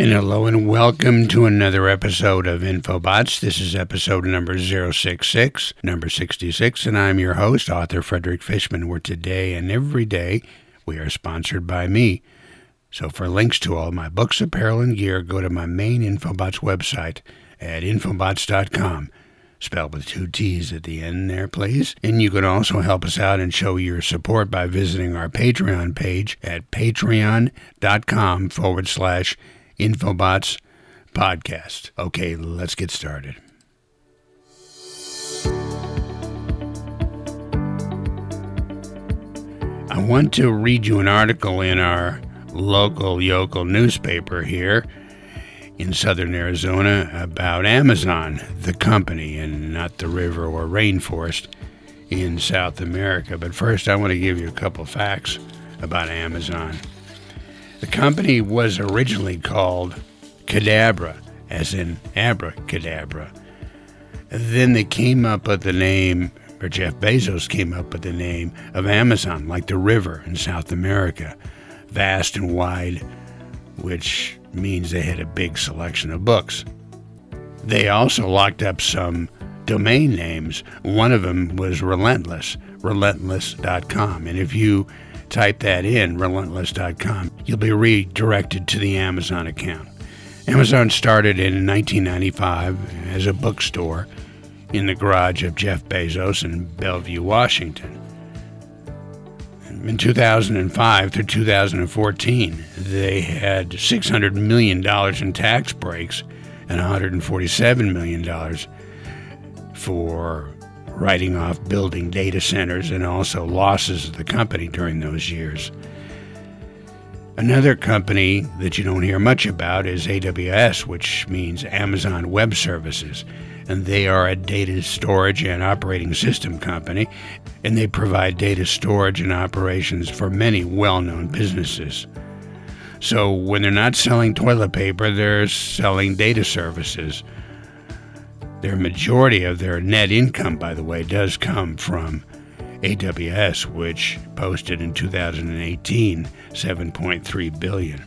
And hello and welcome to another episode of Infobots. This is episode number 066, number 66, and I'm your host, author Frederick Fishman, where today and every day we are sponsored by me. So for links to all my books, apparel, and gear, go to my main Infobots website at infobots.com. Spelled with two T's at the end there, please. And you can also help us out and show your support by visiting our Patreon page at patreon.com forward slash Infobots podcast. Okay, let's get started. I want to read you an article in our local yokel newspaper here in southern Arizona about Amazon, the company, and not the river or rainforest in South America. But first, I want to give you a couple facts about Amazon. The company was originally called Cadabra, as in abracadabra. Then they came up with the name, or Jeff Bezos came up with the name of Amazon, like the river in South America, vast and wide, which means they had a big selection of books. They also locked up some domain names. One of them was Relentless, relentless.com. And if you type that in, relentless.com, you'll be redirected to the Amazon account. Amazon started in 1995 as a bookstore in the garage of Jeff Bezos in Bellevue, Washington. In 2005 through 2014, they had $600 million in tax breaks and $147 million for writing off building data centers and also losses of the company during those years. Another company that you don't hear much about is AWS, which means Amazon Web Services. And they are a data storage and operating system company, and they provide data storage and operations for many well known businesses. So when they're not selling toilet paper, they're selling data services. Their majority of their net income, by the way, does come from AWS, which posted in 2018 7.3 billion.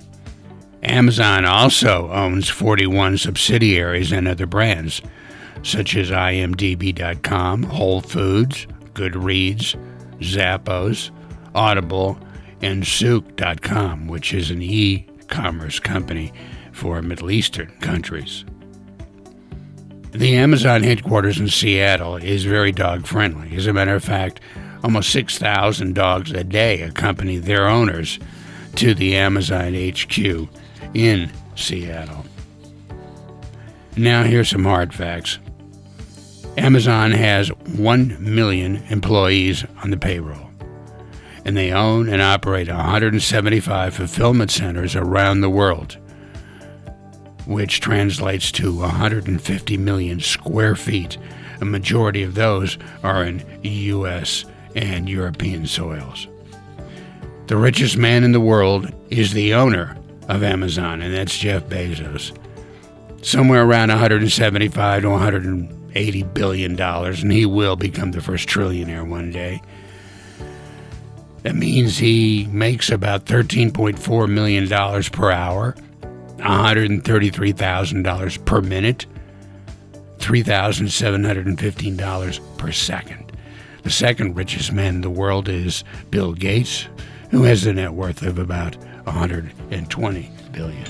Amazon also owns 41 subsidiaries and other brands, such as IMDb.com, Whole Foods, Goodreads, Zappos, Audible, and Souq.com, which is an e commerce company for Middle Eastern countries. The Amazon headquarters in Seattle is very dog friendly. As a matter of fact, almost 6,000 dogs a day accompany their owners to the Amazon HQ in Seattle. Now, here's some hard facts Amazon has 1 million employees on the payroll, and they own and operate 175 fulfillment centers around the world which translates to 150 million square feet. A majority of those are in U.S. and European soils. The richest man in the world is the owner of Amazon, and that's Jeff Bezos. Somewhere around 175 to 180 billion dollars, and he will become the first trillionaire one day. That means he makes about $13.4 million per hour $133,000 per minute, $3,715 per second. The second richest man in the world is Bill Gates, who has a net worth of about 120 billion.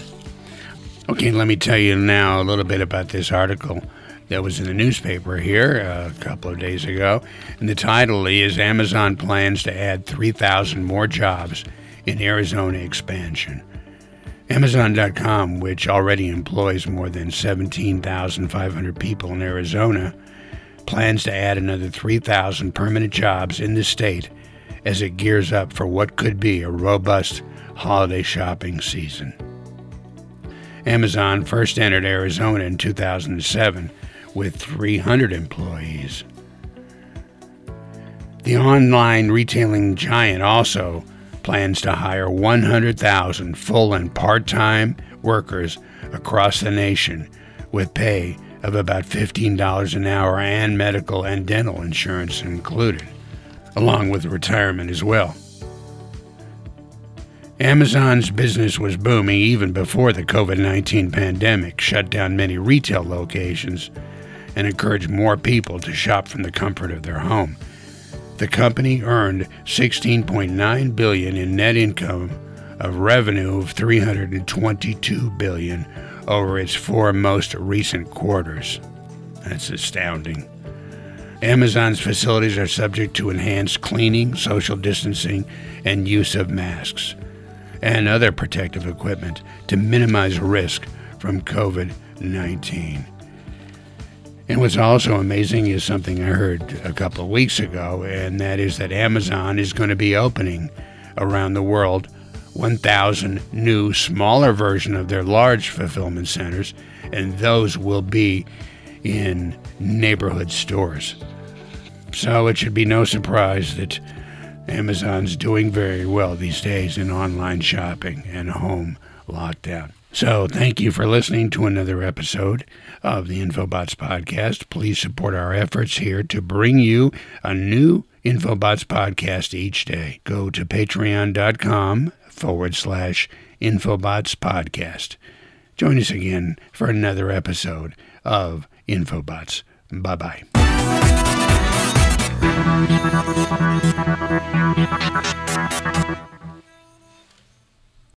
Okay, let me tell you now a little bit about this article that was in the newspaper here uh, a couple of days ago. And the title is Amazon plans to add 3,000 more jobs in Arizona expansion. Amazon.com, which already employs more than 17,500 people in Arizona, plans to add another 3,000 permanent jobs in the state as it gears up for what could be a robust holiday shopping season. Amazon first entered Arizona in 2007 with 300 employees. The online retailing giant also plans to hire 100,000 full and part time workers across the nation with pay of about $15 an hour and medical and dental insurance included, along with retirement as well. Amazon's business was booming even before the COVID 19 pandemic shut down many retail locations and encouraged more people to shop from the comfort of their home. The company earned 16.9 billion in net income of revenue of 322 billion over its four most recent quarters. That's astounding. Amazon's facilities are subject to enhanced cleaning, social distancing, and use of masks and other protective equipment to minimize risk from COVID 19. And what's also amazing is something I heard a couple of weeks ago, and that is that Amazon is going to be opening around the world 1,000 new, smaller version of their large fulfillment centers, and those will be in neighborhood stores. So it should be no surprise that Amazon's doing very well these days in online shopping and home lockdown. So, thank you for listening to another episode of the Infobots podcast. Please support our efforts here to bring you a new Infobots podcast each day. Go to patreon.com forward slash Infobots podcast. Join us again for another episode of Infobots. Bye bye.